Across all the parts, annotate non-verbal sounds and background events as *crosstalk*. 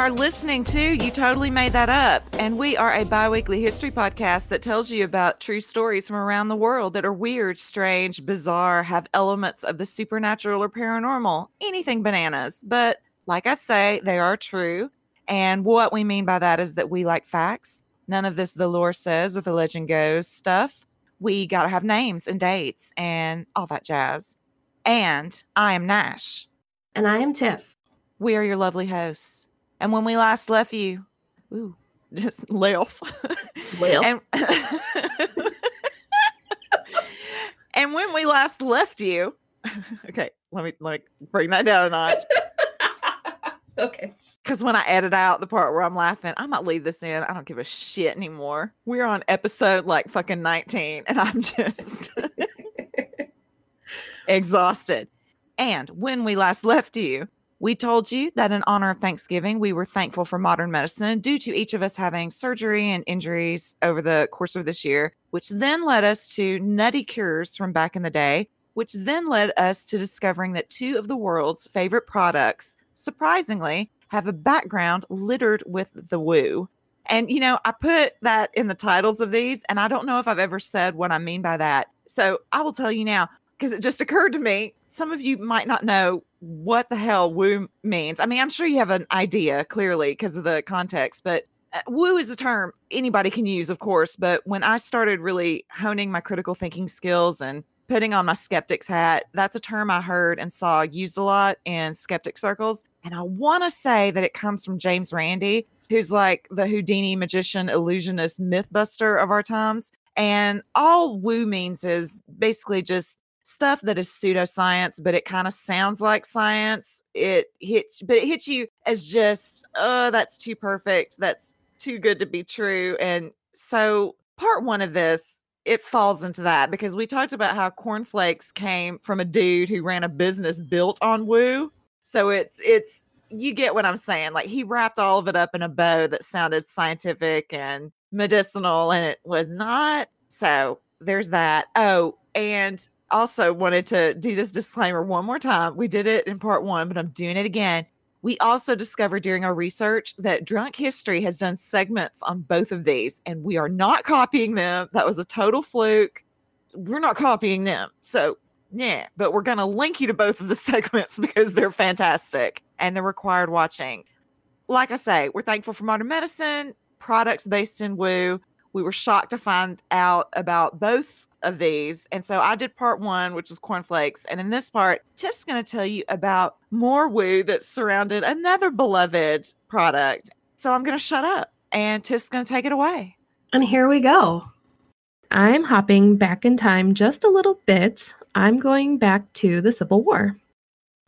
are listening to You Totally Made That Up, and we are a bi weekly history podcast that tells you about true stories from around the world that are weird, strange, bizarre, have elements of the supernatural or paranormal, anything bananas. But like I say, they are true. And what we mean by that is that we like facts. None of this the lore says or the legend goes stuff. We got to have names and dates and all that jazz. And I am Nash. And I am Tiff. We are your lovely hosts. And when we last left you, ooh, *laughs* just off. Well, and, *laughs* and when we last left you, *laughs* okay, let me like bring that down a notch. okay. Because when I edit out the part where I'm laughing, I might leave this in. I don't give a shit anymore. We're on episode like fucking 19, and I'm just exhausted. And when we last left you, we told you that in honor of Thanksgiving, we were thankful for modern medicine due to each of us having surgery and injuries over the course of this year, which then led us to nutty cures from back in the day, which then led us to discovering that two of the world's favorite products, surprisingly, have a background littered with the woo. And, you know, I put that in the titles of these, and I don't know if I've ever said what I mean by that. So I will tell you now, because it just occurred to me. Some of you might not know what the hell woo means. I mean, I'm sure you have an idea clearly because of the context, but uh, woo is a term anybody can use, of course. But when I started really honing my critical thinking skills and putting on my skeptics hat, that's a term I heard and saw used a lot in skeptic circles. And I want to say that it comes from James Randi, who's like the Houdini magician, illusionist, mythbuster of our times. And all woo means is basically just stuff that is pseudoscience, but it kind of sounds like science. It hits, but it hits you as just, oh, that's too perfect. That's too good to be true. And so, part one of this, it falls into that because we talked about how cornflakes came from a dude who ran a business built on woo. So it's it's you get what I'm saying. Like he wrapped all of it up in a bow that sounded scientific and medicinal, and it was not. So there's that. Oh, and also wanted to do this disclaimer one more time. We did it in part one, but I'm doing it again. We also discovered during our research that Drunk History has done segments on both of these, and we are not copying them. That was a total fluke. We're not copying them. So, yeah, but we're going to link you to both of the *laughs* segments because they're fantastic and they're required watching. Like I say, we're thankful for modern medicine, products based in Woo. We were shocked to find out about both of these. And so I did part one, which was cornflakes. And in this part, Tiff's going to tell you about more woo that surrounded another beloved product. So I'm going to shut up and Tiff's going to take it away. And here we go. I'm hopping back in time just a little bit. I'm going back to the Civil War,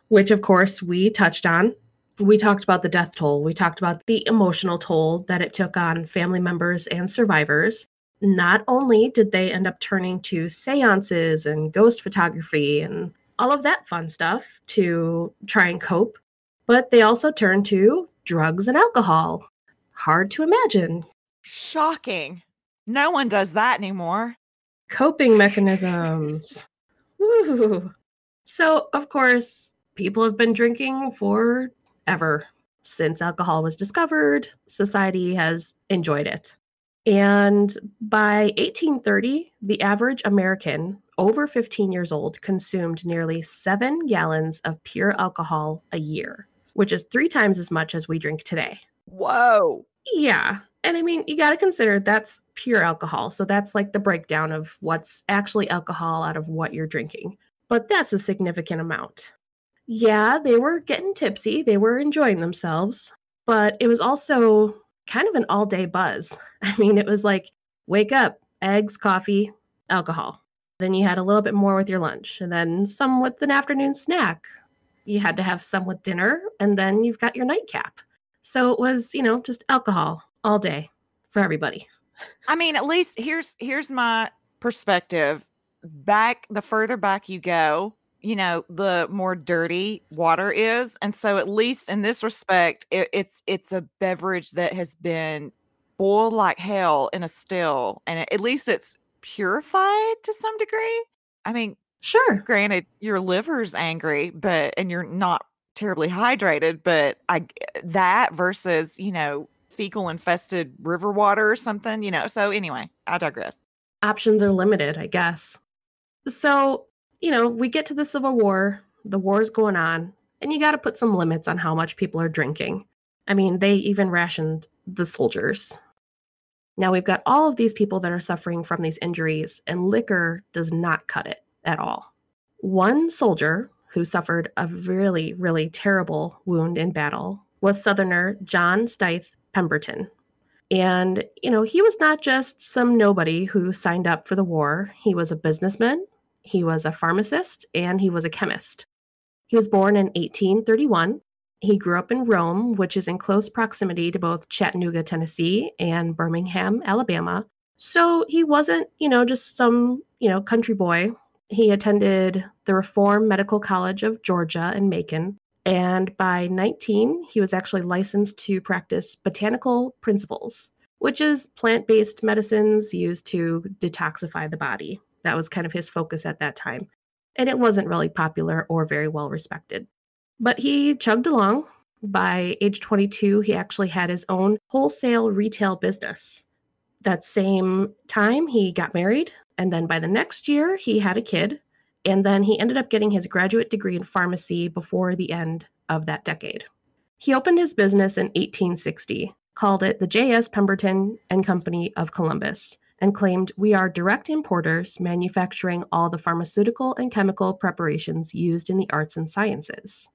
which, of course, we touched on. We talked about the death toll. We talked about the emotional toll that it took on family members and survivors not only did they end up turning to seances and ghost photography and all of that fun stuff to try and cope, but they also turned to drugs and alcohol. Hard to imagine. Shocking. No one does that anymore. Coping mechanisms. Woo. So, of course, people have been drinking forever. Since alcohol was discovered, society has enjoyed it. And by 1830, the average American over 15 years old consumed nearly seven gallons of pure alcohol a year, which is three times as much as we drink today. Whoa. Yeah. And I mean, you got to consider that's pure alcohol. So that's like the breakdown of what's actually alcohol out of what you're drinking. But that's a significant amount. Yeah, they were getting tipsy, they were enjoying themselves, but it was also kind of an all day buzz. *laughs* I mean, it was like wake up, eggs, coffee, alcohol. Then you had a little bit more with your lunch, and then some with an afternoon snack. You had to have some with dinner, and then you've got your nightcap. So it was, you know, just alcohol all day for everybody. I mean, at least here's here's my perspective. Back the further back you go, you know the more dirty water is and so at least in this respect it, it's it's a beverage that has been boiled like hell in a still and at least it's purified to some degree i mean Sure. granted your liver's angry but and you're not terribly hydrated, but I that versus, you know, fecal infested river water or something, you know. So anyway, I digress. Options are limited, I guess. So, you know, we get to the Civil War, the war's going on, and you got to put some limits on how much people are drinking. I mean, they even rationed the soldiers. Now we've got all of these people that are suffering from these injuries, and liquor does not cut it at all. One soldier who suffered a really, really terrible wound in battle was Southerner John Stith Pemberton. And, you know, he was not just some nobody who signed up for the war, he was a businessman, he was a pharmacist, and he was a chemist. He was born in 1831. He grew up in Rome, which is in close proximity to both Chattanooga, Tennessee, and Birmingham, Alabama. So he wasn't, you know, just some, you know, country boy. He attended the Reform Medical College of Georgia in Macon, and by 19, he was actually licensed to practice botanical principles, which is plant based medicines used to detoxify the body. That was kind of his focus at that time. And it wasn't really popular or very well respected. But he chugged along. By age 22, he actually had his own wholesale retail business. That same time, he got married. And then by the next year, he had a kid and then he ended up getting his graduate degree in pharmacy before the end of that decade. He opened his business in 1860, called it the J.S. Pemberton and Company of Columbus, and claimed we are direct importers manufacturing all the pharmaceutical and chemical preparations used in the arts and sciences.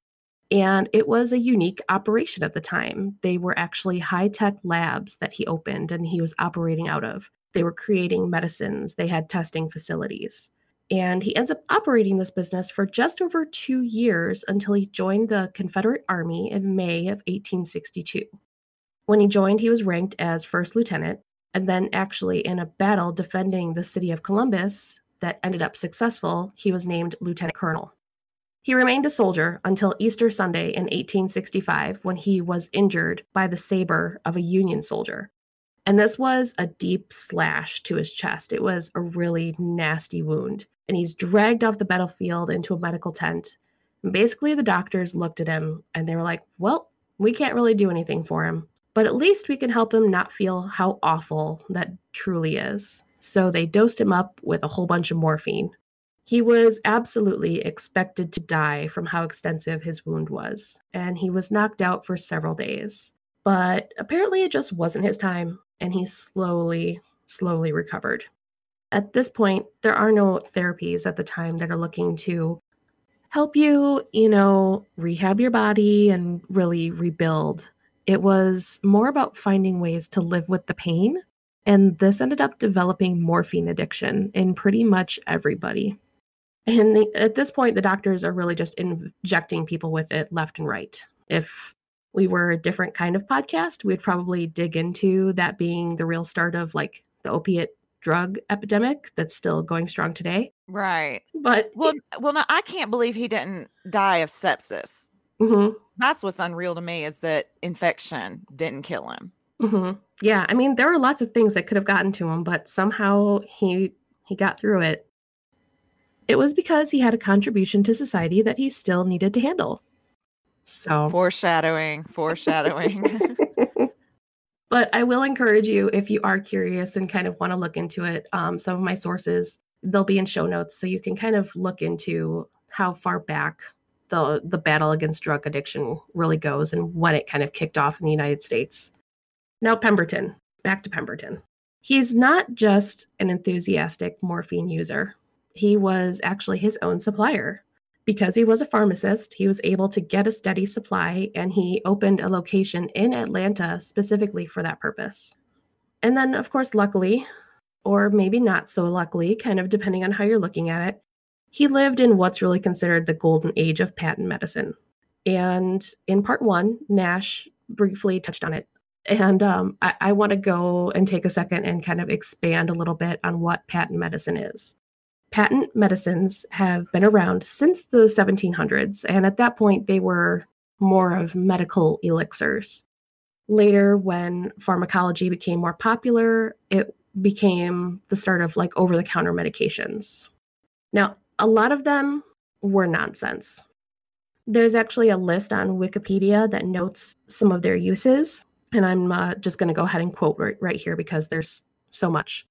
And it was a unique operation at the time. They were actually high tech labs that he opened and he was operating out of. They were creating medicines, they had testing facilities. And he ends up operating this business for just over two years until he joined the Confederate Army in May of 1862. When he joined, he was ranked as first lieutenant, and then, actually, in a battle defending the city of Columbus that ended up successful, he was named lieutenant colonel. He remained a soldier until Easter Sunday in 1865 when he was injured by the saber of a Union soldier. And this was a deep slash to his chest. It was a really nasty wound and he's dragged off the battlefield into a medical tent. And basically, the doctors looked at him and they were like, Well, we can't really do anything for him, but at least we can help him not feel how awful that truly is. So they dosed him up with a whole bunch of morphine. He was absolutely expected to die from how extensive his wound was, and he was knocked out for several days. But apparently, it just wasn't his time, and he slowly, slowly recovered at this point, there are no therapies at the time that are looking to help you, you know, rehab your body and really rebuild. It was more about finding ways to live with the pain. And this ended up developing morphine addiction in pretty much everybody. And the, at this point, the doctors are really just injecting people with it left and right. If we were a different kind of podcast, we'd probably dig into that being the real start of like the opiate drug epidemic that's still going strong today. Right. But well, well, no, I can't believe he didn't die of sepsis. Mm-hmm. That's what's unreal to me is that infection didn't kill him. Mm-hmm. Yeah, I mean, there were lots of things that could have gotten to him, but somehow he he got through it. It was because he had a contribution to society that he still needed to handle. So foreshadowing, foreshadowing. *laughs* But I will encourage you if you are curious and kind of want to look into it. Um, some of my sources they'll be in show notes, so you can kind of look into how far back the the battle against drug addiction really goes and when it kind of kicked off in the United States. Now Pemberton, back to Pemberton. He's not just an enthusiastic morphine user. He was actually his own supplier. Because he was a pharmacist, he was able to get a steady supply and he opened a location in Atlanta specifically for that purpose. And then, of course, luckily, or maybe not so luckily, kind of depending on how you're looking at it, he lived in what's really considered the golden age of patent medicine. And in part one, Nash briefly touched on it. And um, I, I want to go and take a second and kind of expand a little bit on what patent medicine is patent medicines have been around since the 1700s, and at that point, they were more of medical elixirs. Later, when pharmacology became more popular, it became the start of like over the counter medications. Now, a lot of them were nonsense. There's actually a list on Wikipedia that notes some of their uses, and I'm uh, just going to go ahead and quote right, right here because there's so much.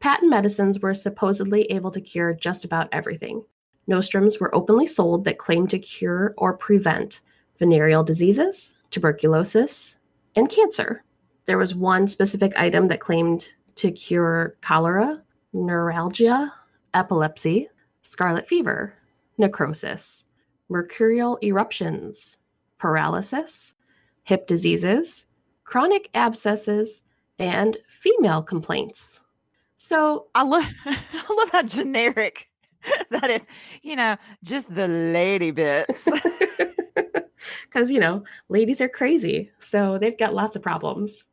Patent medicines were supposedly able to cure just about everything. Nostrums were openly sold that claimed to cure or prevent venereal diseases, tuberculosis, and cancer. There was one specific item that claimed to cure cholera, neuralgia, epilepsy, scarlet fever, necrosis, mercurial eruptions, paralysis, hip diseases, chronic abscesses, and female complaints. So I love *laughs* I love how generic *laughs* that is. You know, just the lady bits. *laughs* Because, you know, ladies are crazy. So they've got lots of problems.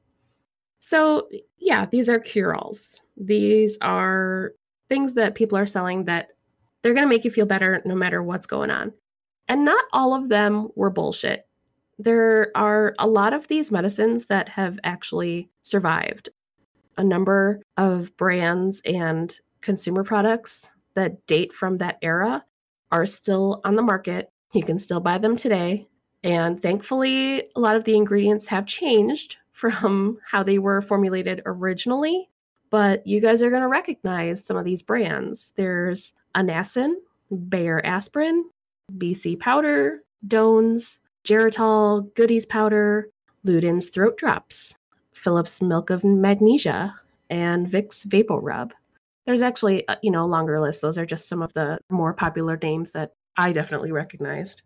So, yeah, these are cure alls. These are things that people are selling that they're going to make you feel better no matter what's going on. And not all of them were bullshit. There are a lot of these medicines that have actually survived. A number of brands and consumer products that date from that era are still on the market. You can still buy them today. And thankfully, a lot of the ingredients have changed *laughs* from how they were formulated originally. But you guys are going to recognize some of these brands. There's Anacin, Bayer aspirin, BC powder, Doan's, Geritol, Goody's powder, Luden's throat drops, Phillips milk of magnesia, and Vicks Vapor Rub. There's actually, uh, you know, a longer list. Those are just some of the more popular names that I definitely recognized.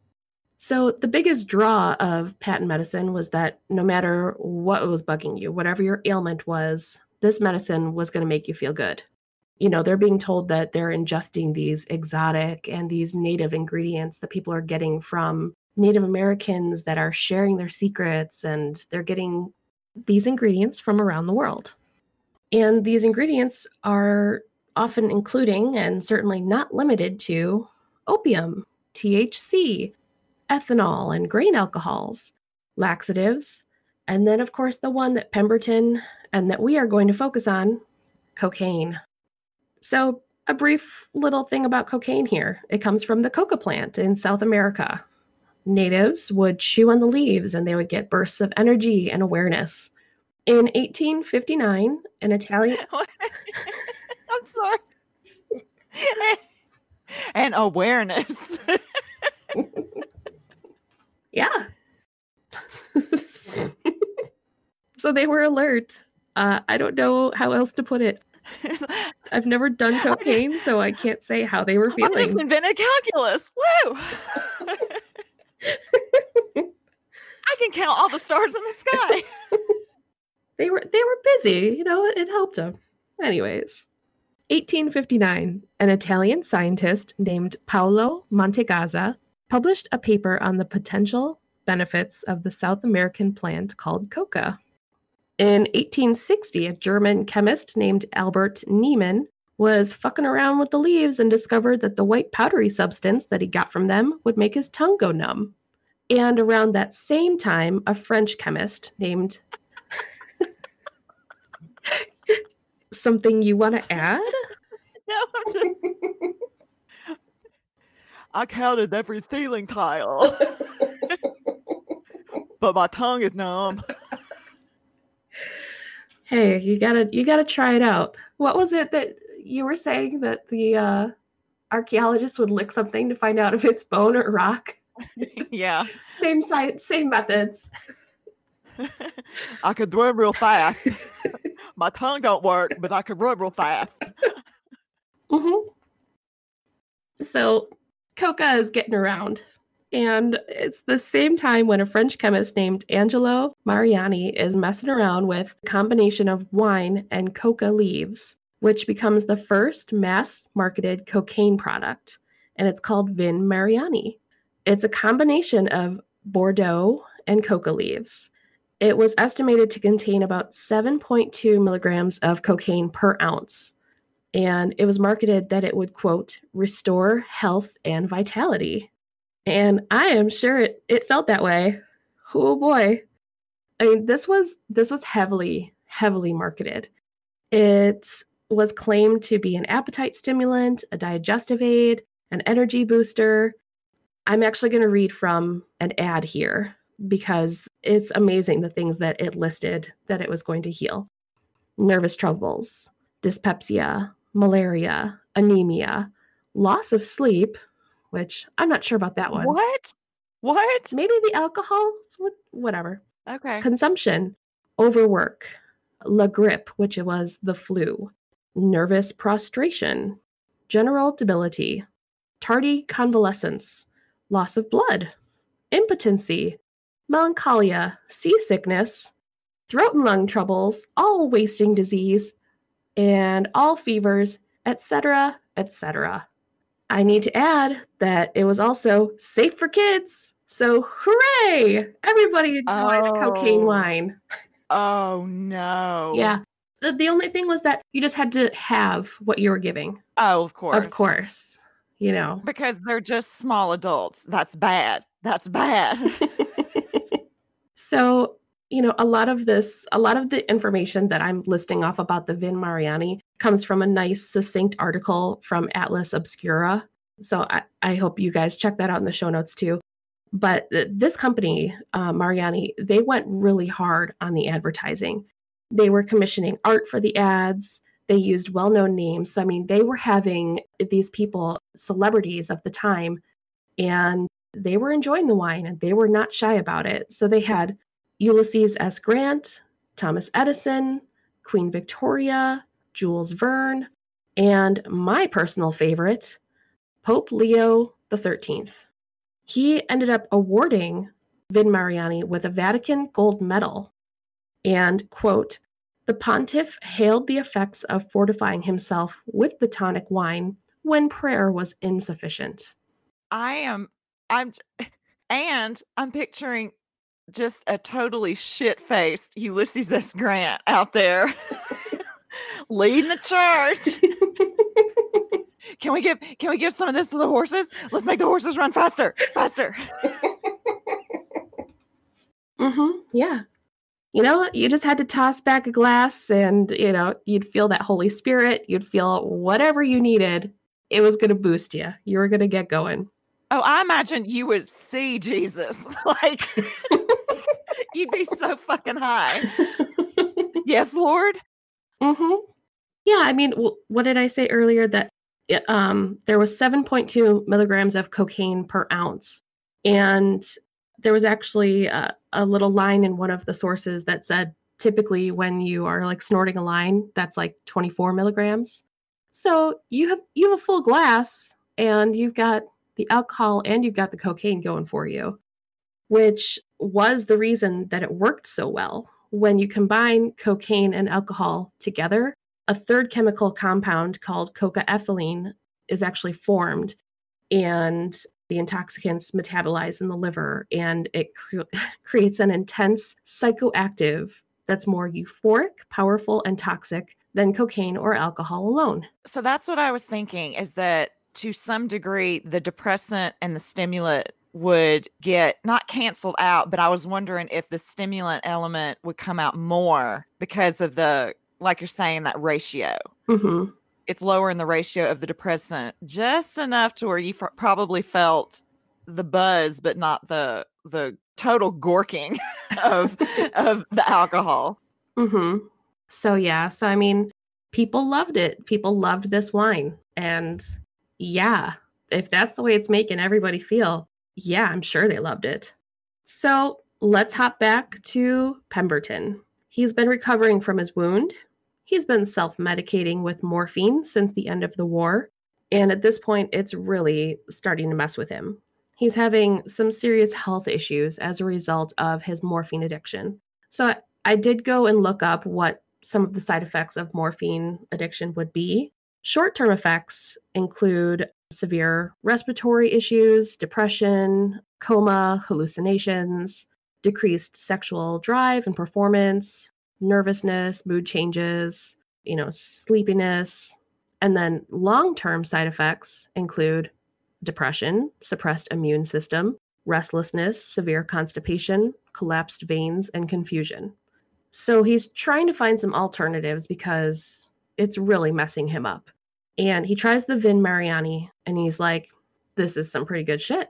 So, the biggest draw of patent medicine was that no matter what was bugging you, whatever your ailment was, this medicine was going to make you feel good. You know, they're being told that they're ingesting these exotic and these native ingredients that people are getting from Native Americans that are sharing their secrets, and they're getting these ingredients from around the world. And these ingredients are often including, and certainly not limited to, opium, THC, ethanol and grain alcohols, laxatives, and then, of course, the one that Pemberton and that we are going to focus on cocaine. So, a brief little thing about cocaine here it comes from the coca plant in South America. Natives would chew on the leaves and they would get bursts of energy and awareness. In 1859, an Italian. *laughs* *laughs* I'm sorry. *laughs* and awareness. Yeah. so they were alert. Uh, I don't know how else to put it. *laughs* I've never done *laughs* cocaine, so I can't say how they were feeling. I just invented calculus. Woo! *laughs* I can count all the stars in the sky. they were they were busy, you know, it, it helped them. Anyways, 1859, an Italian scientist named Paolo Mantegazza published a paper on the potential benefits of the South American plant called coca. In 1860, a German chemist named Albert Niemann was fucking around with the leaves and discovered that the white powdery substance that he got from them would make his tongue go numb. And around that same time, a French chemist named *laughs* something you want to add? *laughs* No, I'm just *laughs* I counted every ceiling tile, but my tongue is numb. Hey, you gotta you gotta try it out. What was it that you were saying that the uh, archaeologist would lick something to find out if it's bone or rock? *laughs* yeah, same site, same methods. I could run real fast. My tongue don't work, but I could run real fast. Mm-hmm. So coca is getting around. And it's the same time when a French chemist named Angelo Mariani is messing around with a combination of wine and coca leaves, which becomes the first mass marketed cocaine product. And it's called Vin Mariani. It's a combination of Bordeaux and coca leaves. It was estimated to contain about 7.2 milligrams of cocaine per ounce, and it was marketed that it would quote restore health and vitality and i am sure it, it felt that way. Oh boy. I mean this was this was heavily heavily marketed. It was claimed to be an appetite stimulant a digestive aid an energy booster. I'm actually going to read from an ad here because it's amazing the things that it listed that it was going to heal. Nervous troubles, dyspepsia, malaria, anemia, loss of sleep, which I'm not sure about that one. What? What? Maybe the alcohol, whatever. Okay. Consumption, overwork, la grippe, which was the flu, nervous prostration, general debility, tardy convalescence, loss of blood, impotency, melancholia, seasickness, throat and lung troubles, all wasting disease, and all fevers, etc., etc. I need to add that it was also safe for kids. So hooray! Everybody enjoyed oh. cocaine wine. Oh no. Yeah. The, the only thing was that you just had to have what you were giving. Oh, of course. Of course. You know. Because they're just small adults. That's bad. That's bad. *laughs* so, you know, a lot of this, a lot of the information that I'm listing off about the Vin Mariani comes from a nice, succinct article from Atlas Obscura. So I, I hope you guys check that out in the show notes too. But this company, uh, Mariani, they went really hard on the advertising. They were commissioning art for the ads. They used well known names. So, I mean, they were having these people, celebrities of the time, and they were enjoying the wine and they were not shy about it. So, they had Ulysses S. Grant, Thomas Edison, Queen Victoria, Jules Verne, and my personal favorite, Pope Leo 13th. He ended up awarding Vin Mariani with a Vatican gold medal and, quote, the pontiff hailed the effects of fortifying himself with the tonic wine when prayer was insufficient. I am, I'm, *laughs* and I'm picturing just a totally shit faced Ulysses S. Grant out there *laughs* leading the charge. can we give can we give some of this to the horses? Let's make the horses run faster, faster. mm-hmm. Yeah you know, you just had to toss back a glass and, you know, you'd feel that Holy Spirit, you'd feel whatever you needed. It was going to boost you. You were going to get going. Oh, I imagine you would see Jesus. *laughs* like, *laughs* you'd be so fucking high. *laughs* yes, Lord. Mm-hmm. Yeah, I mean, what did I say earlier? That um, there was 7.2 milligrams of cocaine per ounce. And there was actually a, a little line in one of the sources that said typically when you are like snorting a line that's like 24 milligrams so you have you have a full glass and you've got the alcohol and you've got the cocaine going for you which was the reason that it worked so well when you combine cocaine and alcohol together a third chemical compound called cocaethylene is actually formed and the intoxicants metabolize in the liver and it cre- *laughs* creates an intense psychoactive that's more euphoric, powerful, and toxic than cocaine or alcohol alone. So that's what I was thinking is that to some degree, the depressant and the stimulant would get not canceled out, but I was wondering if the stimulant element would come out more because of the, like you're saying, that ratio. Mm-hmm it's lower in the ratio of the depressant, just enough to where you f- probably felt the buzz, but not the the total gorking *laughs* of *laughs* of the alcohol. Mm-hmm. So yeah, so I mean, people loved it. People loved this wine, and yeah, if that's the way it's making everybody feel, yeah, I'm sure they loved it. So let's hop back to Pemberton. He's been recovering from his wound. He's been self medicating with morphine since the end of the war. And at this point, it's really starting to mess with him. He's having some serious health issues as a result of his morphine addiction. So I did go and look up what some of the side effects of morphine addiction would be. Short term effects include severe respiratory issues, depression, coma, hallucinations, decreased sexual drive and performance, nervousness, mood changes, you know, sleepiness. And then long term side effects include depression, suppressed immune system, restlessness, severe constipation, collapsed veins, and confusion. So he's trying to find some alternatives because it's really messing him up. And he tries the Vin Mariani and he's like, this is some pretty good shit.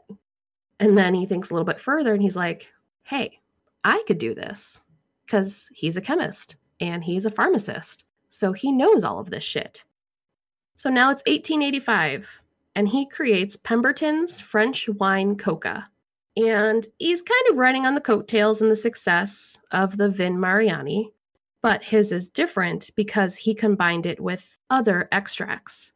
And then he thinks a little bit further and he's like, hey, I could do this because he's a chemist and he's a pharmacist. So he knows all of this shit. So now it's 1885 and he creates Pemberton's French wine coca. And he's kind of riding on the coattails and the success of the Vin Mariani, but his is different because he combined it with other extracts.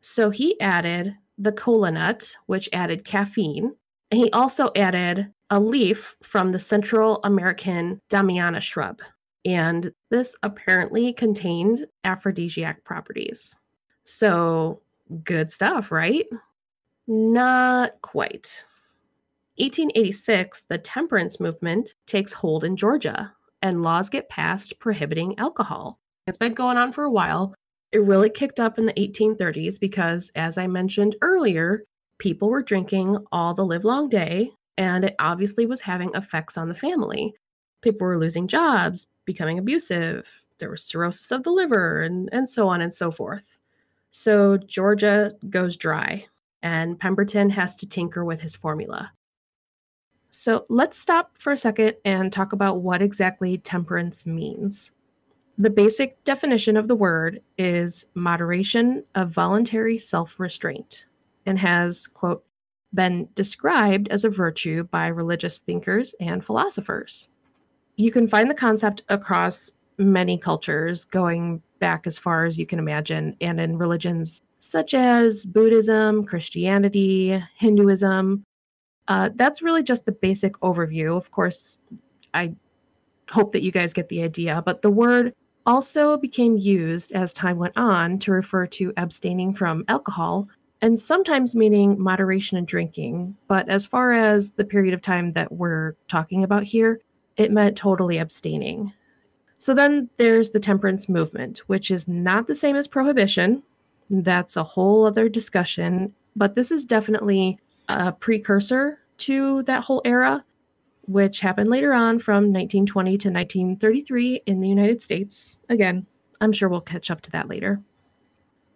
So he added the cola nut, which added caffeine. And he also added a leaf from the Central American Damiana shrub. And this apparently contained aphrodisiac properties. So, good stuff, right? Not quite. 1886, the temperance movement takes hold in Georgia, and laws get passed prohibiting alcohol. It's been going on for a while. It really kicked up in the 1830s because, as I mentioned earlier, people were drinking all the livelong day, and it obviously was having effects on the family. People were losing jobs, becoming abusive, there was cirrhosis of the liver, and, and so on and so forth. So Georgia goes dry, and Pemberton has to tinker with his formula. So let's stop for a second and talk about what exactly temperance means. The basic definition of the word is moderation of voluntary self restraint and has, quote, been described as a virtue by religious thinkers and philosophers. You can find the concept across many cultures, going back as far as you can imagine, and in religions such as Buddhism, Christianity, Hinduism, uh, that's really just the basic overview. Of course, I hope that you guys get the idea, but the word also became used as time went on to refer to abstaining from alcohol and sometimes meaning moderation in drinking. But as far as the period of time that we're talking about here, it meant totally abstaining. So then there's the temperance movement, which is not the same as prohibition. That's a whole other discussion, but this is definitely a precursor to that whole era, which happened later on from 1920 to 1933 in the United States. Again, I'm sure we'll catch up to that later.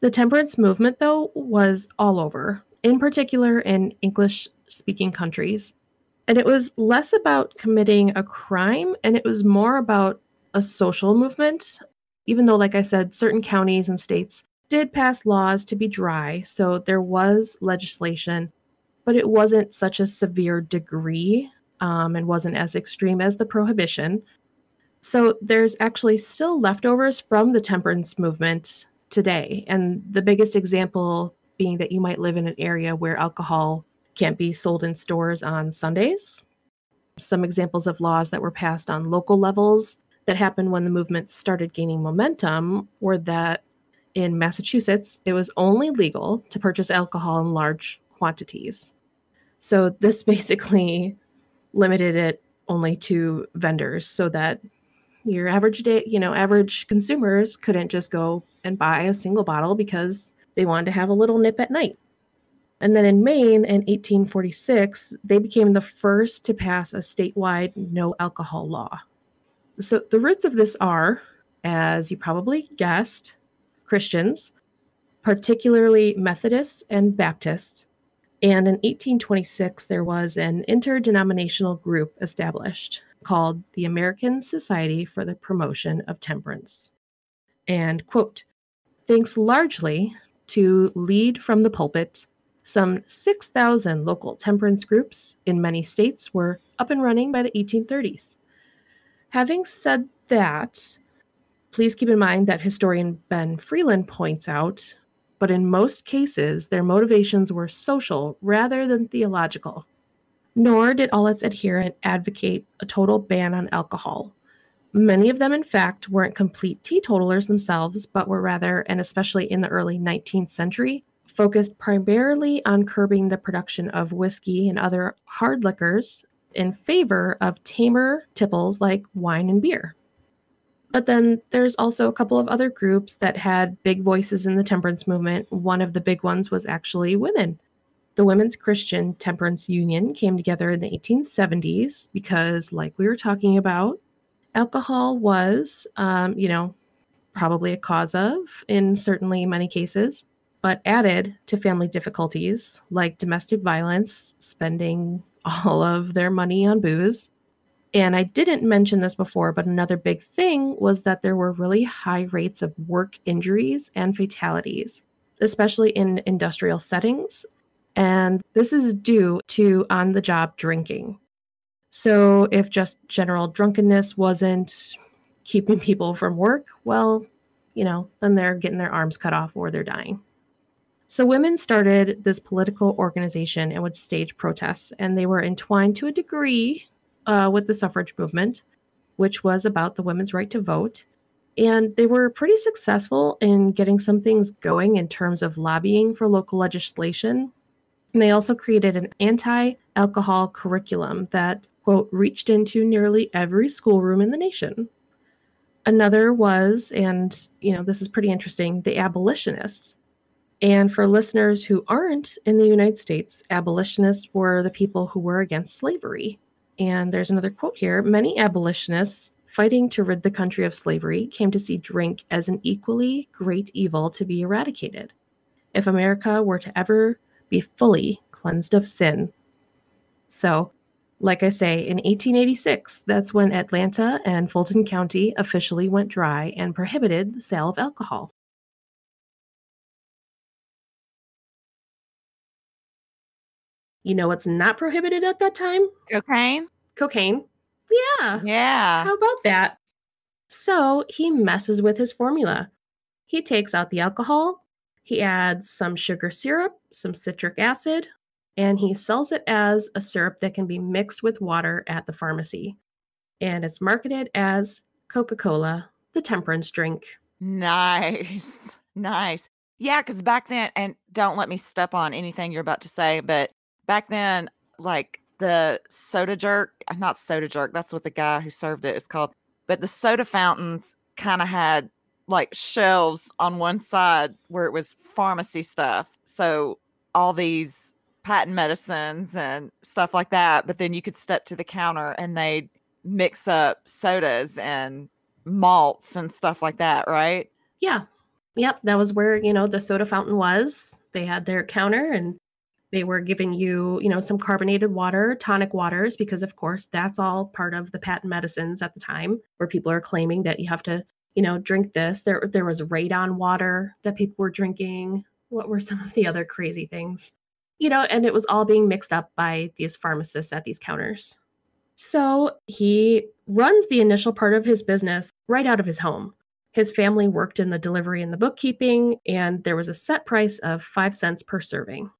The temperance movement, though, was all over, in particular in English speaking countries. And it was less about committing a crime and it was more about a social movement. Even though, like I said, certain counties and states did pass laws to be dry, so there was legislation but it wasn't such a severe degree um, and wasn't as extreme as the prohibition. So there's actually still leftovers from the temperance movement today. And the biggest example being that you might live in an area where alcohol can't be sold in stores on Sundays. Some examples of laws that were passed on local levels that happened when the movement started gaining momentum were that in Massachusetts, it was only legal to purchase alcohol in large quantities. So this *laughs* basically limited it only to vendors so that your average day, you know, average consumers couldn't just go and buy a single bottle because they wanted to have a little nip at night. And then in Maine in 1846, they became the first to pass a statewide no alcohol law. So the roots of this are, as you probably guessed, Christians, particularly Methodists and Baptists, and in 1826, there was an interdenominational group established called the American Society for the Promotion of Temperance. And, quote, thanks largely to lead from the pulpit, some 6,000 local temperance groups in many states were up and running by the 1830s. Having said that, please keep in mind that historian Ben Freeland points out but in most cases, their motivations were social rather than theological. Nor did all its adherents advocate a total ban on alcohol. Many of them, in fact, weren't complete teetotalers themselves, but were rather, and especially in the early 19th century, focused primarily on curbing the production of whiskey and other hard liquors in favor of tamer tipples like wine and beer. But then there's also a couple of other groups that had big voices in the temperance movement. One of the big ones was actually women. The Women's Christian Temperance Union came together in the 1870s because, like we were talking about, alcohol was, um, you know, probably a cause of in certainly many cases, but added to family difficulties like domestic violence, spending all of their money on booze. And I didn't mention this before, but another big thing was that there were really high rates of work injuries and fatalities, especially in industrial settings. And this is due to on the job drinking. So, if just general drunkenness wasn't keeping people from work, well, you know, then they're getting their arms cut off or they're dying. So, women started this political organization and would stage protests, and they were entwined to a degree uh, with the suffrage movement, which was about the women's right to vote. And they were pretty successful in getting some things going in terms of lobbying for local legislation. And they also created an anti alcohol curriculum that, quote, reached into nearly every schoolroom in the nation. Another was, and you know, this is pretty interesting, the abolitionists. And for listeners who aren't in the United States, abolitionists were the people who were against slavery. And there's another quote here many abolitionists fighting to rid the country of slavery came to see drink as an equally great evil to be eradicated. If America were to ever be fully cleansed of sin. So, like I say, in 1886, that's when Atlanta and Fulton County officially went dry and prohibited the sale of alcohol. You know what's not prohibited at that time? Cocaine? Cocaine. Yeah. Yeah. How about that? So he messes with his formula. He takes out the alcohol, he adds some sugar syrup, some citric acid, and he sells it as a syrup that can be mixed with water at the pharmacy. And it's marketed as Coca Cola, the temperance drink. Nice. *laughs* Nice. Yeah, because back then, and don't let me step on anything you're about to say, but back then, like the soda jerk, uh, not soda jerk, that's what the guy who served it is called, but the soda fountains kind of had like shelves on one side where it was pharmacy stuff. So all these patent medicines and stuff like that. But then you could step to the counter and they'd mix up sodas and malts and stuff like that, right? Yeah. Yep. That was where, you know, the soda fountain was. They had their counter and they were giving you, you know, some carbonated water, tonic waters, because of course that's all part of the patent medicines at the time, where people are claiming that you have to, you know, drink this. There, there was radon water that people were drinking. What were some of the other crazy things? You know, and it was all being mixed up by these pharmacists at these counters. So he runs the initial part of his business right out of his home. His family worked in the delivery and the bookkeeping, and there was a set price of five cents per serving.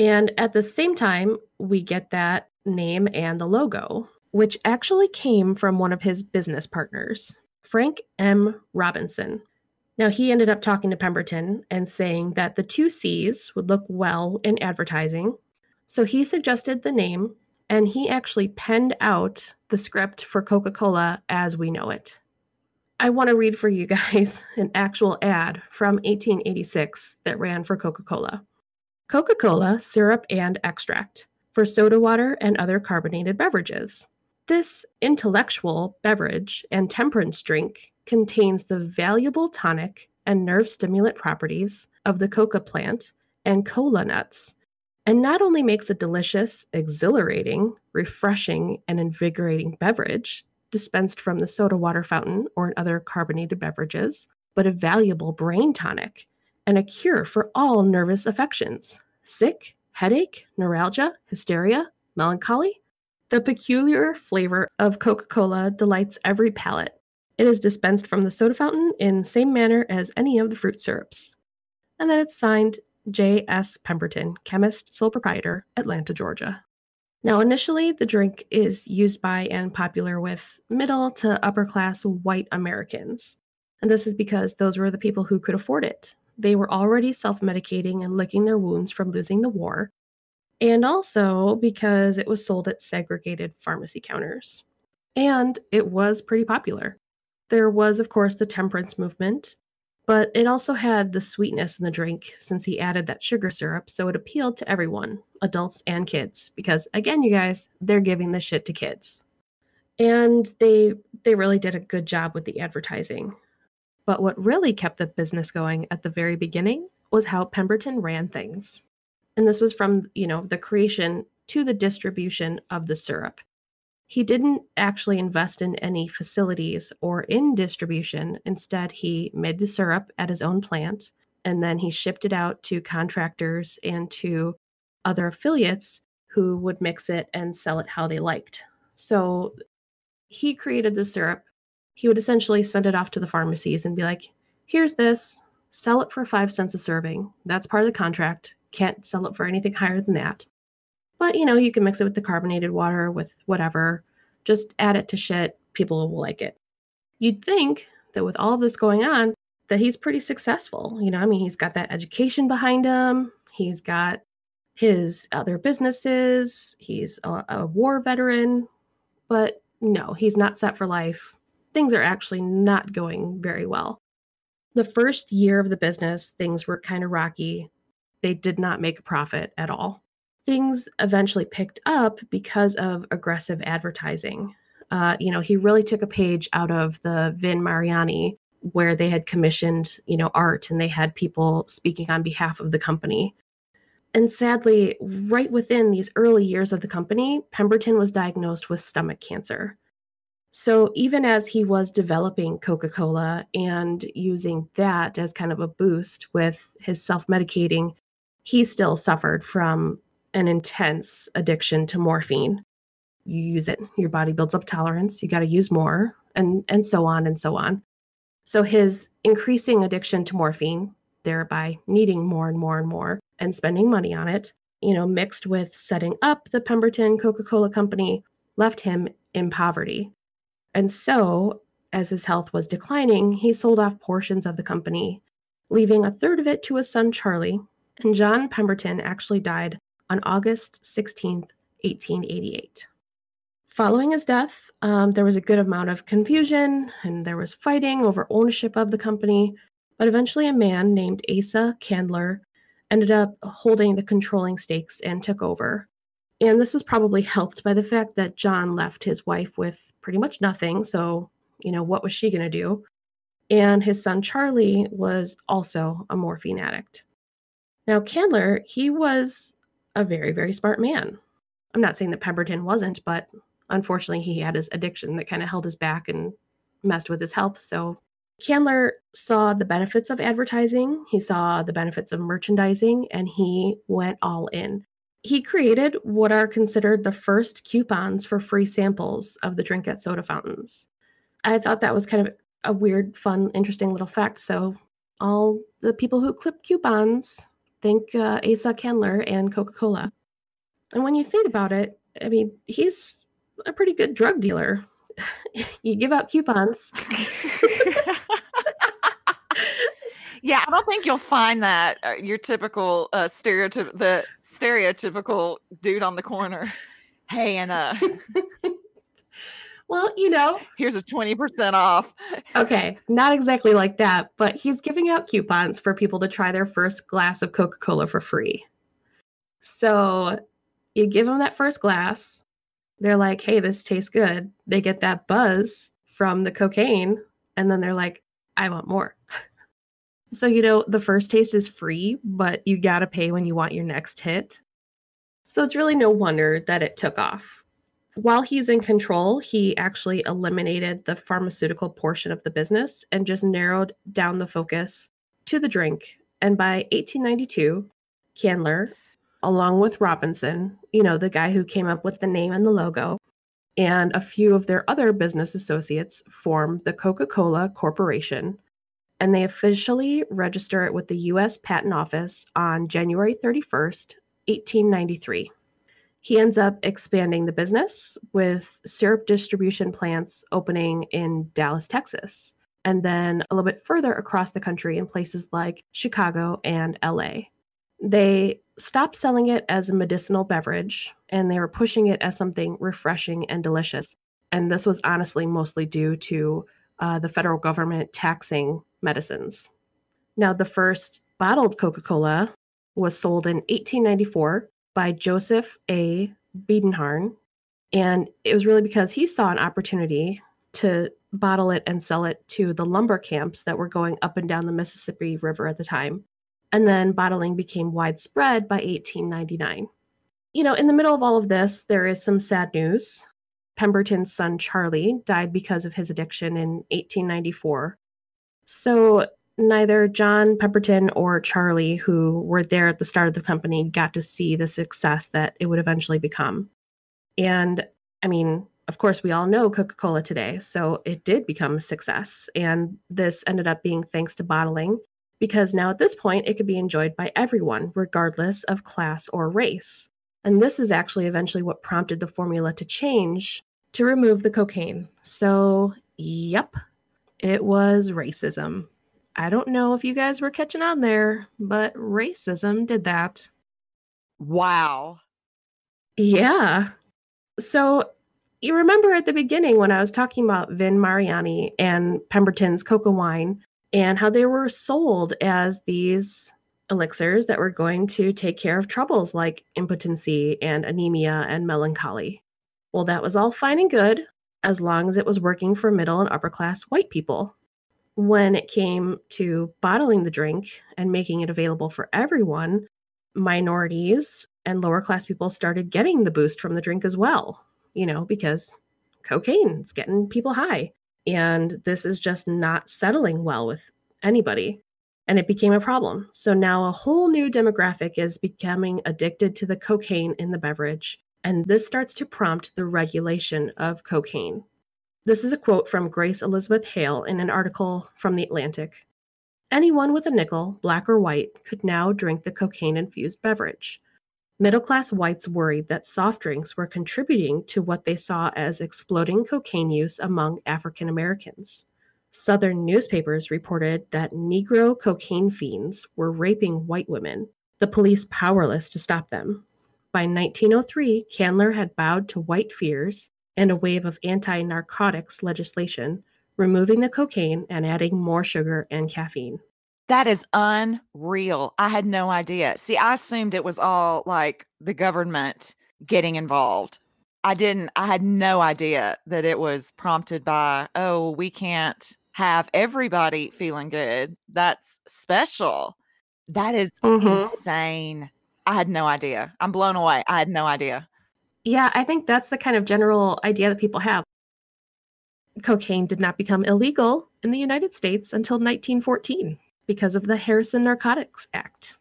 And at the same time, we get that name and the logo, which actually came from one of his business partners, Frank M. Robinson. Now, he ended up talking to Pemberton and saying that the two C's would look well in advertising. So he suggested the name, and he actually penned out the script for Coca Cola as we know it. I want to read for you guys *laughs* an actual ad from 1886 that ran for Coca Cola. Coca Cola, syrup, and extract for soda water and other carbonated beverages. This intellectual beverage and temperance drink contains the valuable tonic and nerve stimulant properties of the coca plant and cola nuts, and not only makes a delicious, exhilarating, refreshing, and invigorating beverage dispensed from the soda water fountain or in other carbonated beverages, but a valuable brain tonic and a cure for all nervous affections sick, headache, neuralgia, hysteria, melancholy. The peculiar flavor of Coca Cola delights every palate. It is dispensed from the soda fountain in the same manner as any of the fruit syrups. And then it's signed J.S. Pemberton, chemist, sole proprietor, Atlanta, Georgia. Now, initially, the drink is used by and popular with middle to upper class white Americans. And this is because those were the people who could afford it. They were already self medicating and licking their wounds from losing the war, and also because it was sold at segregated pharmacy counters. And it was pretty popular. There was, of course, the temperance movement, but it also had the sweetness in the drink since he added that sugar syrup, so it appealed to everyone, adults and kids, because again, you guys, they're giving this shit to kids. And they they really did a good job with the advertising. But what really kept the business going at the very beginning was how Pemberton ran things. And this was from, you know, the creation to the distribution of the syrup. He didn't actually invest in any facilities or in distribution. Instead, he made the syrup at his own plant and then he shipped it out to contractors and to other affiliates who would mix it and sell it how they liked. So he created the syrup. He would essentially send it off to the pharmacies and be like, here's this, sell it for five cents a serving. That's part of the contract. Can't sell it for anything higher than that. But you know, you can mix it with the carbonated water, with whatever. Just add it to shit. People will like it. You'd think that with all this going on, that he's pretty successful. You know, I mean, he's got that education behind him. He's got his other businesses. He's a, a war veteran. But no, he's not set for life. Things are actually not going very well. The first year of the business, things were kind of rocky. They did not make a profit at all. Things eventually picked up because of aggressive advertising. Uh, you know, he really took a page out of the Vin Mariani, where they had commissioned, you know, art and they had people speaking on behalf of the company. And sadly, right within these early years of the company, Pemberton was diagnosed with stomach cancer. So even as he was developing Coca Cola and using that as kind of a boost with his self medicating, he still suffered from an intense addiction to morphine. You use it, your body builds up tolerance, you got to use more, and, and so on and so on. So his increasing addiction to morphine, thereby needing more and more and more and spending money on it, you know, mixed with setting up the Pemberton Coca Cola Company, left him in poverty. And so, as his health was declining, he sold off portions of the company, leaving a third of it to his son Charlie. And John Pemberton actually died on August 16th, 1888. Following his death, um, there was a good amount of confusion and there was fighting over ownership of the company. But eventually, a man named Asa Candler ended up holding the controlling stakes and took over. And this was probably helped by the fact that John left his wife with pretty much nothing. So, you know, what was she going to do? And his son Charlie was also a morphine addict. Now, Candler, he was a very, very smart man. I'm not saying that Pemberton wasn't, but unfortunately, he had his addiction that kind of held his back and messed with his health. So, Candler saw the benefits of advertising, he saw the benefits of merchandising, and he went all in. He created what are considered the first coupons for free samples of the drink at soda fountains. I thought that was kind of a weird, fun, interesting little fact. So, all the people who clip coupons think uh, Asa Candler and Coca Cola. And when you think about it, I mean, he's a pretty good drug dealer. *laughs* you give out coupons. *laughs* yeah, I don't think you'll find that uh, your typical uh, stereotype, the stereotypical dude on the corner. Hey, and uh, *laughs* well, you know, here's a twenty percent off. okay, not exactly like that, but he's giving out coupons for people to try their first glass of Coca Cola for free. So you give them that first glass. They're like, "Hey, this tastes good." They get that buzz from the cocaine, and then they're like, "I want more." *laughs* So, you know, the first taste is free, but you got to pay when you want your next hit. So, it's really no wonder that it took off. While he's in control, he actually eliminated the pharmaceutical portion of the business and just narrowed down the focus to the drink. And by 1892, Candler, along with Robinson, you know, the guy who came up with the name and the logo, and a few of their other business associates formed the Coca Cola Corporation, and they officially register it with the US Patent Office on January 31st, 1893. He ends up expanding the business with syrup distribution plants opening in Dallas, Texas, and then a little bit further across the country in places like Chicago and LA. They stopped selling it as a medicinal beverage and they were pushing it as something refreshing and delicious. And this was honestly mostly due to uh, the federal government taxing medicines. Now, the first bottled Coca Cola was sold in 1894 by Joseph A. Biedenharn. And it was really because he saw an opportunity to bottle it and sell it to the lumber camps that were going up and down the Mississippi River at the time. And then bottling became widespread by 1899. you know, in the middle of all of this, there is some sad news. Pemberton's son Charlie died because of his addiction in 1894. So neither John Pemberton or Charlie, who were there at the start of the company, got to see the success that it would eventually become. And I mean, of course, we all know Coca Cola today, so it did become a success. And this ended up being thanks to bottling, because now at this point, it could be enjoyed by everyone, regardless of class or race. And this is actually eventually what prompted the formula to change to remove the cocaine. So, yep, it was racism. I don't know if you guys were catching on there, but racism did that. Wow. Yeah. So, you remember at the beginning when I was talking about Vin Mariani and Pemberton's coca wine and how they were sold as these elixirs that were going to take care of troubles like impotency and anemia and melancholy. Well, that was all fine and good as long as it was working for middle and upper class white people. When it came to bottling the drink and making it available for everyone, minorities and lower class people started getting the boost from the drink as well, you know, because cocaine is getting people high. And this is just not settling well with anybody and it became a problem. So now a whole new demographic is becoming addicted to the cocaine in the beverage, and this starts to prompt the regulation of cocaine. This is a quote from Grace Elizabeth Hale in an article from The Atlantic. Anyone with a nickel, black or white, could now drink the cocaine infused beverage. Middle class whites worried that soft drinks were contributing to what they saw as exploding cocaine use among African Americans. Southern newspapers reported that Negro cocaine fiends were raping white women, the police powerless to stop them. By 1903, Candler had bowed to white fears and a wave of anti narcotics legislation, removing the cocaine and adding more sugar and caffeine. That is unreal. I had no idea. See, I assumed it was all like the government getting involved. I didn't, I had no idea that it was prompted by, oh, we can't have everybody feeling good. That's special. That is mm-hmm. insane. I had no idea. I'm blown away. I had no idea. Yeah, I think that's the kind of general idea that people have. Cocaine did not become illegal in the United States until 1914 because of the Harrison Narcotics Act.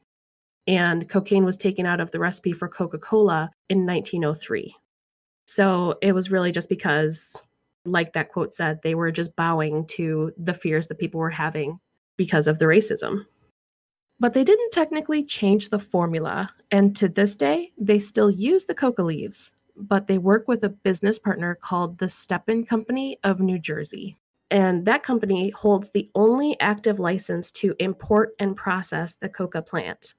And cocaine was taken out of the recipe for Coca Cola in 1903. So it was really just because like that quote said, they were just bowing to the fears that people were having because of the racism. But they didn't technically change the formula, and to this day, they still use the coca leaves, but they work with a business partner called the Stepan Company of New Jersey. And that company holds the only active license to import and process the coca plant.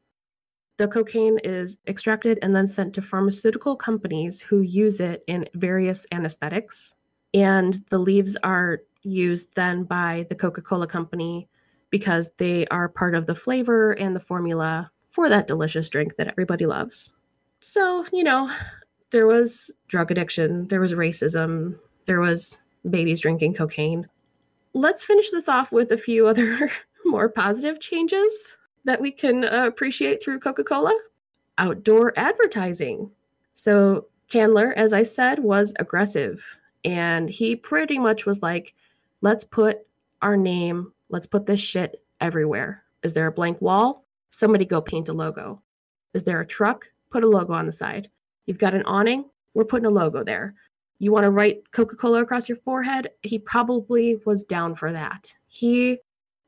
The cocaine is extracted and then sent to pharmaceutical companies who use it in various anesthetics, and the leaves are used then by the Coca Cola company because they are part of the flavor and the formula for that delicious drink that everybody loves. So, you know, there was drug addiction, there was racism, there was babies drinking cocaine. Let's finish this off with a few other *laughs* more positive changes that we can appreciate through Coca Cola. Outdoor advertising. So, Candler, as I said, was aggressive and he pretty much was like, let's put our name, let's put this shit everywhere. Is there a blank wall? Somebody go paint a logo. Is there a truck? Put a logo on the side. You've got an awning? We're putting a logo there. You want to write Coca Cola across your forehead? He probably was down for that. He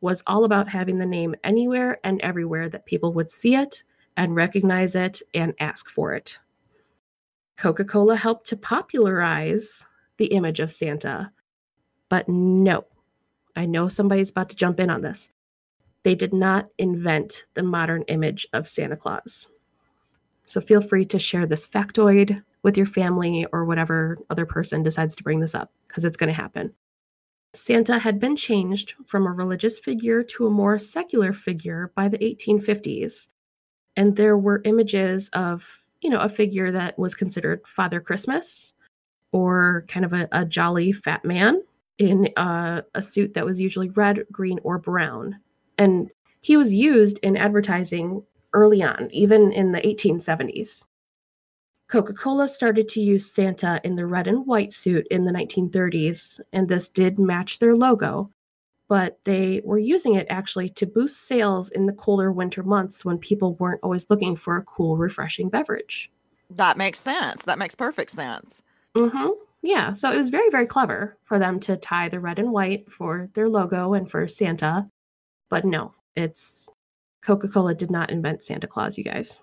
was all about having the name anywhere and everywhere that people would see it and recognize it and ask for it. Coca Cola helped to popularize the image of Santa. But no, I know somebody's about to jump in on this. They did not invent the modern image of Santa Claus. So feel free to share this factoid with your family or whatever other person decides to bring this up, because it's going to happen. Santa had been changed from a religious figure to a more secular figure by the 1850s. And there were images of, you know, a figure that was considered Father Christmas, or kind of a, a jolly fat man in uh, a suit that was usually red, green, or brown. And he was used in advertising early on, even in the 1870s. Coca Cola started to use Santa in the red and white suit in the 1930s, and this did match their logo. But they were using it actually to boost sales in the colder winter months when people weren't always looking for a cool, refreshing beverage. That makes sense. That makes perfect sense. Mm-hmm. Yeah. So it was very, very clever for them to tie the red and white for their logo and for Santa. But no, it's Coca Cola did not invent Santa Claus, you guys.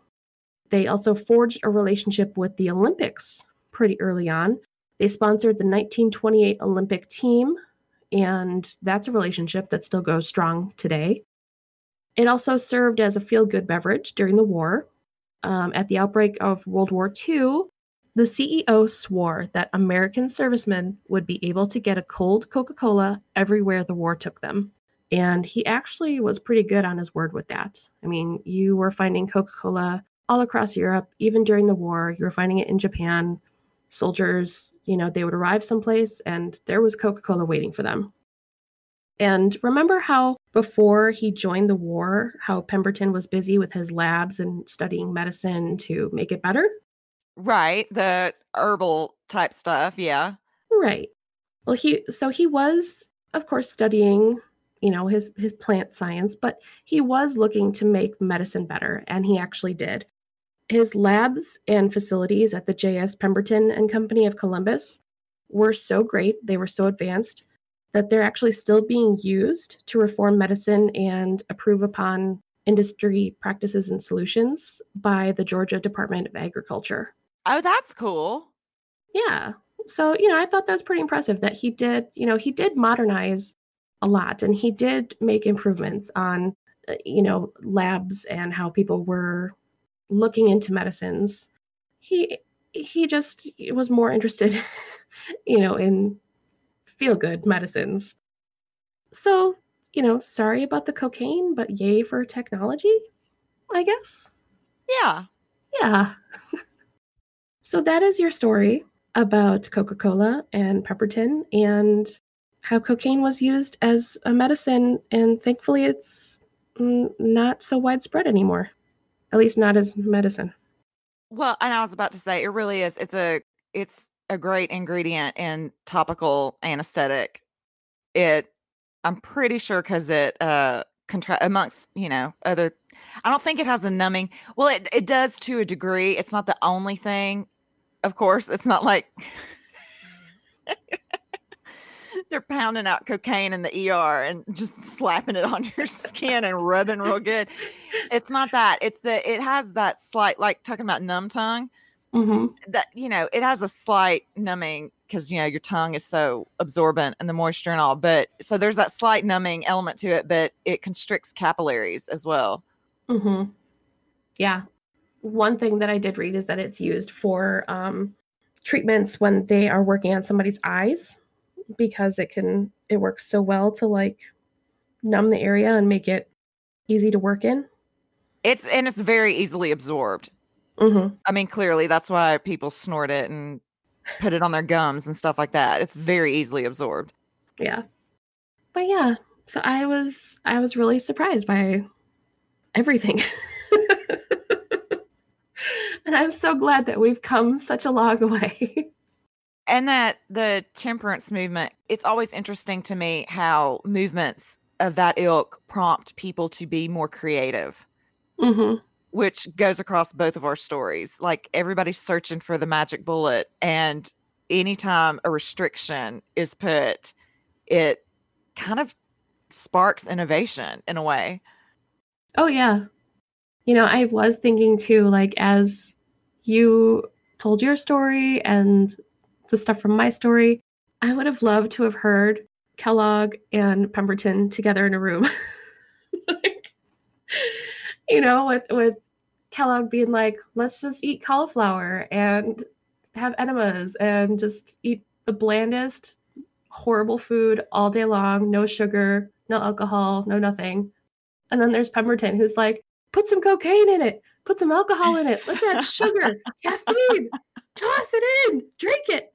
They also forged a relationship with the Olympics pretty early on. They sponsored the 1928 Olympic team, and that's a relationship that still goes strong today. It also served as a feel good beverage during the war. Um, at the outbreak of World War II, the CEO swore that American servicemen would be able to get a cold Coca Cola everywhere the war took them. And he actually was pretty good on his word with that. I mean, you were finding Coca Cola all across Europe, even during the war. You were finding it in Japan. Soldiers, you know, they would arrive someplace and there was Coca Cola waiting for them. And remember how before he joined the war, how Pemberton was busy with his labs and studying medicine to make it better? Right. The herbal type stuff. Yeah. Right. Well, he, so he was, of course, studying you know his his plant science but he was looking to make medicine better and he actually did his labs and facilities at the J.S. Pemberton and Company of Columbus were so great, they were so advanced that they're actually still being used to reform medicine and approve upon industry practices and solutions by the Georgia Department of Agriculture. Oh, that's cool. Yeah. So, you know, I thought that was pretty impressive that he did, you know, he did modernize a lot and he did make improvements on, uh, you know, labs and how people were looking into medicines. He he just was more interested, *laughs* you know, in feel good medicines. So, you know, sorry about the cocaine, but yay for technology, I guess. Yeah. Yeah. *laughs* so that is your story about Coca-Cola and Pemberton and how cocaine was used as a medicine and thankfully it's not so widespread anymore at least not as medicine. Well, and I was about to say it really is. It's a it's a great ingredient in topical anesthetic. It I'm pretty sure because it uh contra- amongst you know other. I don't think it has a numbing. Well, it it does to a degree. It's not the only thing. Of course, it's not like *laughs* they're pounding out cocaine in the ER and just slapping it on your skin and rubbing real good. It's not that. It's the it has that slight like talking about numb tongue. Mm-hmm. That you know it has a slight numbing because you know your tongue is so absorbent and the moisture and all. But so there's that slight numbing element to it, but it constricts capillaries as well. Mm-hmm. Yeah. One thing that I did read is that it's used for um, treatments when they are working on somebody's eyes because it can it works so well to like numb the area and make it easy to work in. It's and it's very easily absorbed. Mm-hmm. I mean, clearly that's why people snort it and put it on their gums and stuff like that. It's very easily absorbed. Yeah. But yeah, so I was I was really surprised by everything. *laughs* and I'm so glad that we've come such a long way. *laughs* And that the temperance movement it's always interesting to me how movements of that ilk prompt people to be more creative. Mm-hmm. which goes across both of our stories. Like everybody's searching for the magic bullet and anytime a restriction is put it kind of sparks innovation in a way. Oh yeah you know i was thinking too like as you told your story and the stuff from my story. I would have loved to have heard Kellogg and Pemberton together in a room. *laughs* like, you know, with with Kellogg being like, let's just eat cauliflower and have enemas and just eat the blandest, horrible food all day long, no sugar, no alcohol, no nothing. And then there's Pemberton who's like, put some cocaine in it, put some alcohol in it, let's add sugar, *laughs* caffeine, toss it in, drink it.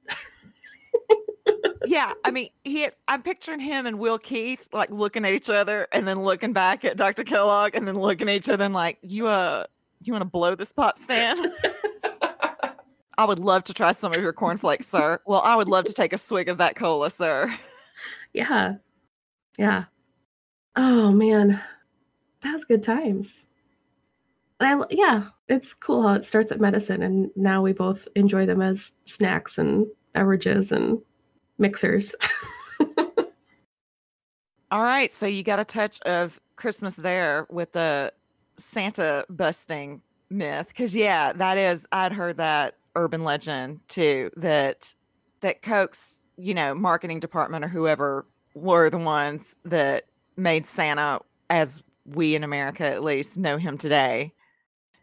yeah, I mean, he. I'm picturing him and Will Keith like looking at each other and then looking back at Dr. Kellogg and then looking at each other and like, you uh, you want to blow this pop stand? *laughs* I would love to try some of your cornflakes, sir. Well, I would love to take a swig of that cola, sir. Yeah. Yeah. Oh man. That was good times. And I yeah, it's cool how it starts at medicine and now we both enjoy them as snacks and beverages and mixers. *laughs* All right, so you got a touch of Christmas there with the Santa busting myth cuz yeah, that is I'd heard that urban legend too that that Coke's, you know, marketing department or whoever were the ones that made Santa as we in America at least know him today.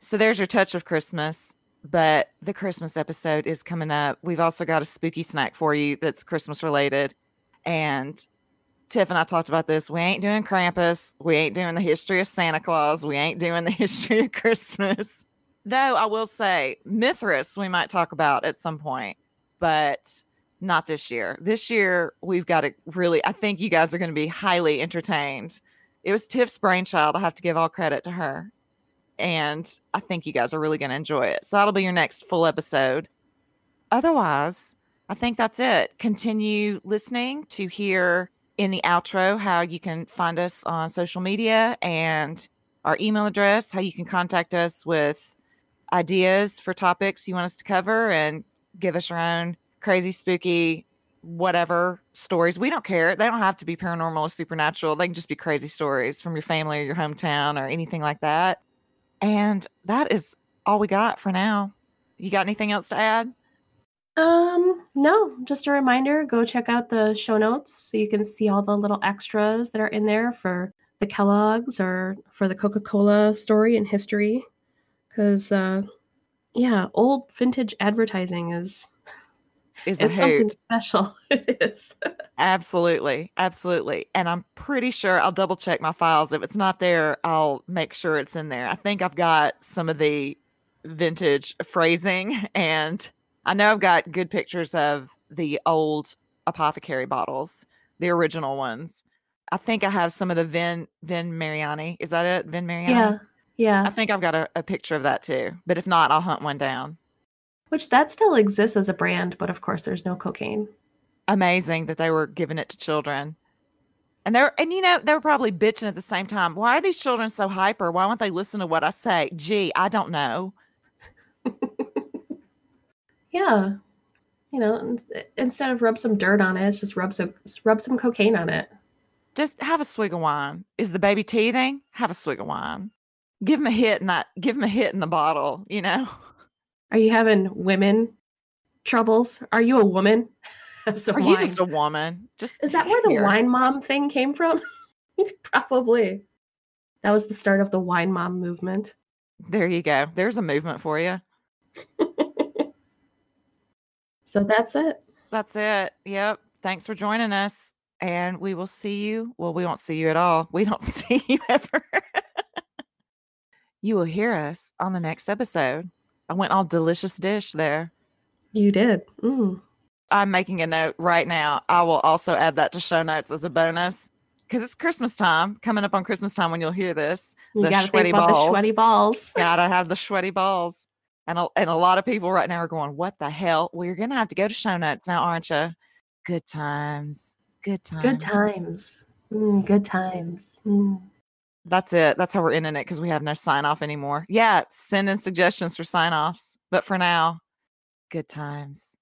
So there's your touch of Christmas, but the Christmas episode is coming up. We've also got a spooky snack for you that's Christmas related. And Tiff and I talked about this. We ain't doing Krampus. We ain't doing the history of Santa Claus. We ain't doing the *laughs* history of Christmas. Though I will say, Mithras, we might talk about at some point, but not this year. This year, we've got to really, I think you guys are going to be highly entertained. It was Tiff's brainchild. I have to give all credit to her. And I think you guys are really going to enjoy it. So that'll be your next full episode. Otherwise, I think that's it. Continue listening to hear in the outro how you can find us on social media and our email address, how you can contact us with ideas for topics you want us to cover and give us your own crazy, spooky, whatever stories. We don't care. They don't have to be paranormal or supernatural. They can just be crazy stories from your family or your hometown or anything like that. And that is all we got for now. You got anything else to add? Um, no, just a reminder go check out the show notes so you can see all the little extras that are in there for the Kellogg's or for the Coca Cola story and history. Because, uh, yeah, old vintage advertising is *laughs* Is it's something special. *laughs* it is. Absolutely. Absolutely. And I'm pretty sure I'll double check my files. If it's not there, I'll make sure it's in there. I think I've got some of the vintage phrasing *laughs* and I know I've got good pictures of the old apothecary bottles, the original ones. I think I have some of the Vin Vin Mariani. Is that it? Vin Mariani? Yeah. Yeah. I think I've got a, a picture of that too. But if not, I'll hunt one down. Which that still exists as a brand, but of course there's no cocaine. Amazing that they were giving it to children. And they're and you know, they were probably bitching at the same time. Why are these children so hyper? Why won't they listen to what I say? Gee, I don't know. *laughs* Yeah. You know, instead of rub some dirt on it, just rub some rub some cocaine on it. Just have a swig of wine. Is the baby teething? Have a swig of wine. Give him a hit in that. Give him a hit in the bottle. You know. *laughs* Are you having women troubles? Are you a woman? *laughs* Have some Are you just a woman? Just Is that *laughs* where the here. wine mom thing came from? *laughs* Probably. That was the start of the wine mom movement. There you go. There's a movement for you. So that's it. That's it. Yep. Thanks for joining us. And we will see you. Well, we won't see you at all. We don't see you ever. you will hear us on the next episode. I went all delicious dish there. You did. Mm. I'm making a note right now. I will also add that to show notes as a bonus because it's Christmas time, coming up on Christmas time when you'll hear this. You The gotta sweaty balls. the sweaty balls. Gotta have the sweaty balls. And a, and a lot of people right now are going, What the hell? Well, you're going to have to go to show notes now, aren't you? Good times. Good times. Good times. Mm, good times. Mm. That's it. That's how we're ending it because we have no sign off anymore. Yeah, send in suggestions for sign offs. But for now, good times.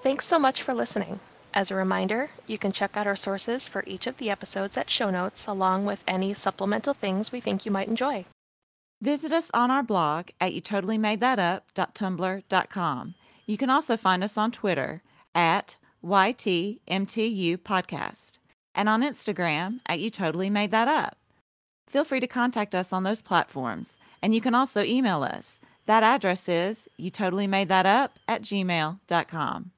Thanks so much for listening. As a reminder, you can check out our sources for each of the episodes at show notes, along with any supplemental things we think you might enjoy. Visit us on our blog at youtotallymadethatup.tumblr.com. You can also find us on Twitter at YTMTU Podcast and on Instagram at You Totally Made That Up. Feel free to contact us on those platforms, and you can also email us. That address is you at gmail.com.